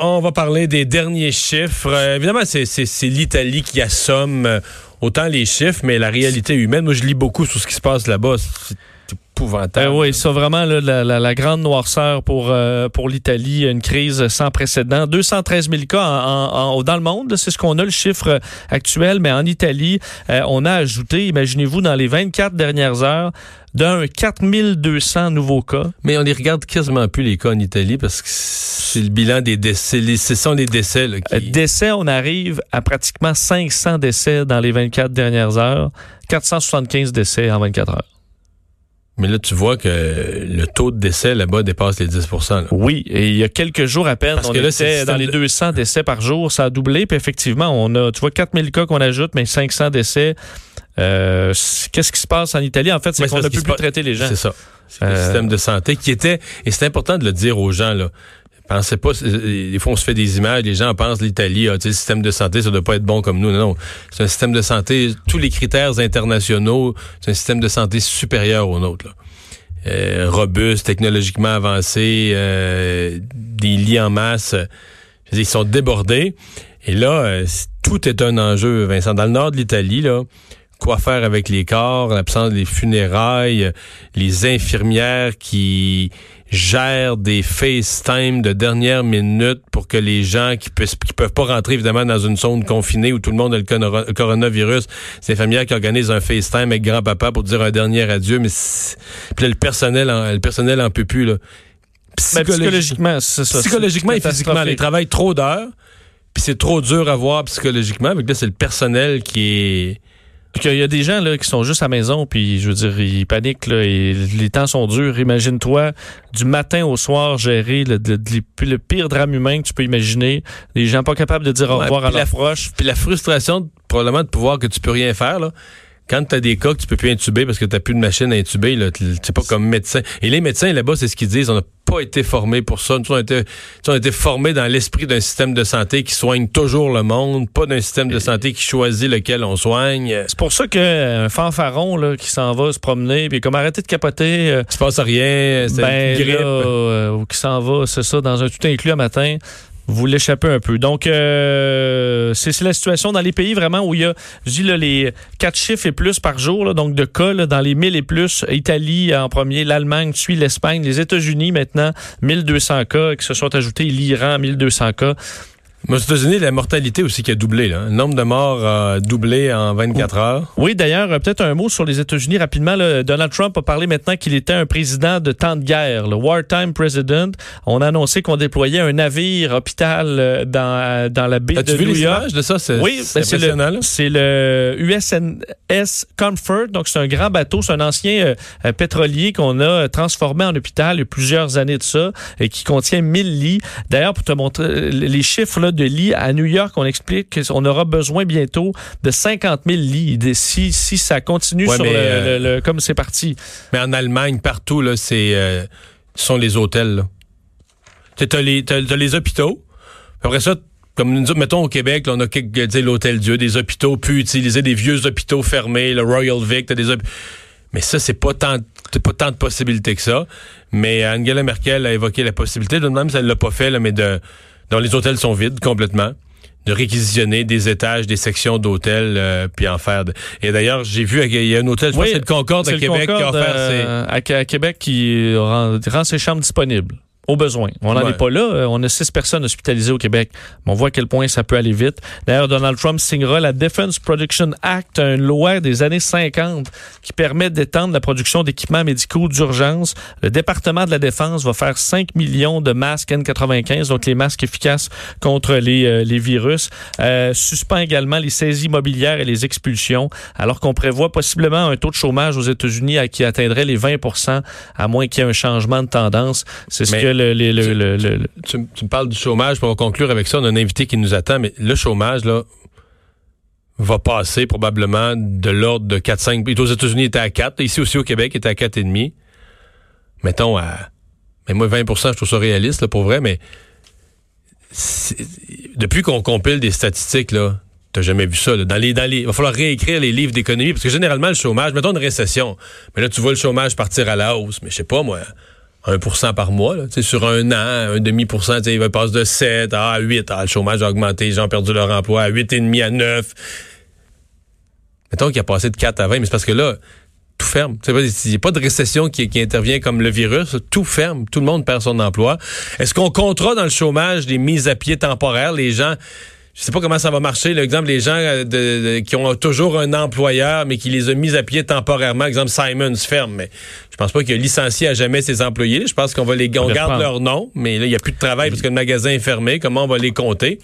On va parler des derniers chiffres. Euh, évidemment, c'est l'Italie qui assomme euh, autant les chiffres, mais la réalité humaine. Moi, je lis beaucoup sur ce qui se passe là-bas. Épouvantable. Euh, oui, c'est vraiment la, la, grande noirceur pour, euh, pour l'Italie. Une crise sans précédent. 213 000 cas en, en, dans le monde. C'est ce qu'on a, le chiffre actuel. Mais en Italie, on a ajouté, imaginez-vous, dans les 24 dernières heures, d'un 4200 nouveaux cas. Mais on les regarde quasiment plus les cas en Italie parce que c'est le bilan des décès. ce sont les décès. Là, qui... Décès, on arrive à pratiquement 500 décès dans les 24 dernières heures. 475 décès en 24 heures. Mais là, tu vois que le taux de décès là-bas dépasse les 10% Oui, et il y a quelques jours à peine, on était dans les 200 décès par jour. Ça a doublé, puis effectivement, on a, tu vois, 4000 cas qu'on ajoute, mais 500 décès. Euh, qu'est-ce qui se passe en Italie? En fait, c'est qu'on ne peut plus traiter les gens. C'est ça. C'est le euh, système de santé qui était, et c'est important de le dire aux gens, là. Pas, des fois on se fait des images, les gens pensent l'Italie, ah, le système de santé, ça doit pas être bon comme nous. Non, non. C'est un système de santé, tous les critères internationaux, c'est un système de santé supérieur au nôtre. Euh, robuste, technologiquement avancé, euh, des lits en masse. Ils sont débordés. Et là, tout est un enjeu, Vincent. Dans le nord de l'Italie, là, quoi faire avec les corps, l'absence des funérailles, les infirmières qui gèrent des FaceTime de dernière minute pour que les gens qui peuvent, qui peuvent pas rentrer évidemment dans une zone confinée où tout le monde a le coronavirus, c'est infirmières qui organisent un FaceTime avec grand-papa pour dire un dernier adieu, mais puis le personnel, en, le personnel en peut plus là. Ben, psychologiquement, c'est ça. Psychologiquement et physiquement, ils travaillent trop d'heures, puis c'est trop dur à voir psychologiquement. Avec là, c'est le personnel qui est il y a des gens là, qui sont juste à la maison, puis je veux dire, ils paniquent, là, et les temps sont durs. Imagine-toi, du matin au soir, gérer le, le, pire drame humain que tu peux imaginer. Les gens pas capables de dire au revoir à la proche. Puis la frustration, probablement, de pouvoir que tu peux rien faire, là quand tu as des cas que tu peux plus intuber parce que tu plus de machine à intuber, c'est pas comme médecin. Et les médecins là-bas, c'est ce qu'ils disent, on pas été formés pour ça. Nous, on a été, on a été formés dans l'esprit d'un système de santé qui soigne toujours le monde, pas d'un système de santé qui choisit lequel on soigne. C'est pour ça qu'un fanfaron là, qui s'en va se promener, puis comme arrêter de capoter... Euh, Il se passe rien, c'est ben, grippe. Euh, ou qui s'en va, c'est ça, dans un tout inclus un matin vous l'échappez un peu. Donc, euh, c'est la situation dans les pays vraiment où il y a, je dis là, les quatre chiffres et plus par jour, donc de cas dans les 1000 et plus. Italie en premier, l'Allemagne suit l'Espagne, les États-Unis maintenant, 1200 cas qui se sont ajoutés, l'Iran, 1200 cas. Aux États-Unis, la mortalité aussi qui a doublé. Là. Le nombre de morts a doublé en 24 heures. Oui, d'ailleurs, euh, peut-être un mot sur les États-Unis rapidement. Donald Trump a parlé maintenant qu'il était un président de temps de guerre, le wartime president. On a annoncé qu'on déployait un navire hôpital euh, dans, dans la baie de vu New York. de ça? Oui, ben, c'est le, c'est le USNS Comfort. Donc, c'est un grand bateau. C'est un ancien euh, pétrolier qu'on a transformé en hôpital il y a plusieurs années de ça et qui contient 1000 lits. D'ailleurs, pour te montrer les chiffres là, de lits. À New York, on explique qu'on aura besoin bientôt de 50 000 lits si, si ça continue sur euh, le, comme c'est parti. Mais en Allemagne, partout, là, c'est euh, sont les hôtels. Tu as les, les hôpitaux. Après ça, comme nous mettons au Québec, on a l'Hôtel Dieu, des hôpitaux plus utilisés, des vieux hôpitaux fermés, le Royal Vic, des mais ça, c'est pas tant, pas tant de possibilités que ça. Mais Angela Merkel a évoqué la possibilité, de même, ça ne l'a pas fait, là, mais de, dont les hôtels sont vides complètement de réquisitionner des étages, des sections d'hôtels, euh, puis en faire. Et d'ailleurs, j'ai vu, il y a un hôtel, je pense c'est le Concorde à Québec qui a offert euh, à Québec qui rend ses chambres disponibles au besoin. On n'en est pas là. Euh, on a six personnes hospitalisées au Québec. on voit à quel point ça peut aller vite. D'ailleurs, Donald Trump signera la Defense Production Act, une loi des années 50 qui permet d'étendre la production d'équipements médicaux d'urgence. Le département de la Défense va faire 5 millions de masques N95, donc les masques efficaces contre les, euh, les virus. Euh, suspend également les saisies immobilières et les expulsions, alors qu'on prévoit possiblement un taux de chômage aux États-Unis qui atteindrait les 20% à moins qu'il y ait un changement de tendance. C'est ce que tu, me parles du chômage, pour conclure avec ça, on a un invité qui nous attend, mais le chômage, là, va passer probablement de l'ordre de 4-5. Aux États-Unis, il était à 4. Ici aussi au Québec, il était à 4,5. Mettons à. Mais moi, 20% je trouve ça réaliste, pour vrai, mais depuis qu'on compile des statistiques, là, t'as jamais vu ça. Dans les, dans les, il va falloir réécrire les livres d'économie, parce que généralement, le chômage, mettons une récession, mais là, tu vois le chômage partir à la hausse, mais je sais pas, moi 1% par mois. Là, sur un an, un demi-pourcent, il va passer de 7 à 8. Ah, le chômage a augmenté, les gens ont perdu leur emploi à 8,5 à 9. Mettons qu'il a passé de 4 à 20, mais c'est parce que là, tout ferme. Il n'y a pas de récession qui, intervient comme le virus. Tout ferme. Tout le monde perd son emploi. Est-ce qu'on comptera dans le chômage des mises à pied temporaires? Les gens je sais pas comment ça va marcher. L'exemple, les gens euh, qui ont toujours un employeur, mais qui les a mis à pied temporairement. Exemple, Simons ferme. Mais je pense pas qu'il a licencié à jamais ses employés. Je pense qu'on va les on garde leur nom, mais là, il n'y a plus de travail parce que le magasin est fermé. Comment on va les compter?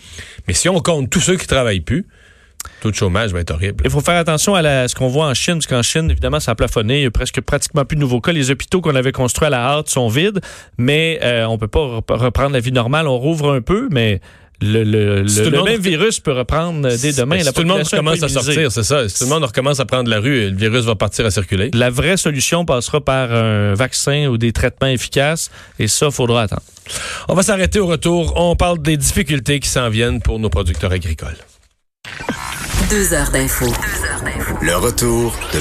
Mais si on compte tous ceux qui travaillent plus, tout de chômage va être horrible. Il faut faire attention à ce qu'on voit en Chine, parce qu'en Chine, évidemment, ça a plafonné. Il y a presque pratiquement plus de nouveaux cas. Les hôpitaux qu'on avait construits à la hâte sont vides, mais euh, on peut pas reprendre la vie normale. On rouvre un peu, mais le, le, le, même virus peut reprendre dès demain. Si tout le monde recommence à sortir, c'est ça. Si tout le monde recommence à prendre la rue, le virus va partir à circuler. La vraie solution passera par un vaccin ou des traitements efficaces, et ça, faudra attendre. On va s'arrêter au retour. On parle des difficultés qui s'en viennent pour nos producteurs agricoles. Deux heures d'info. Le retour de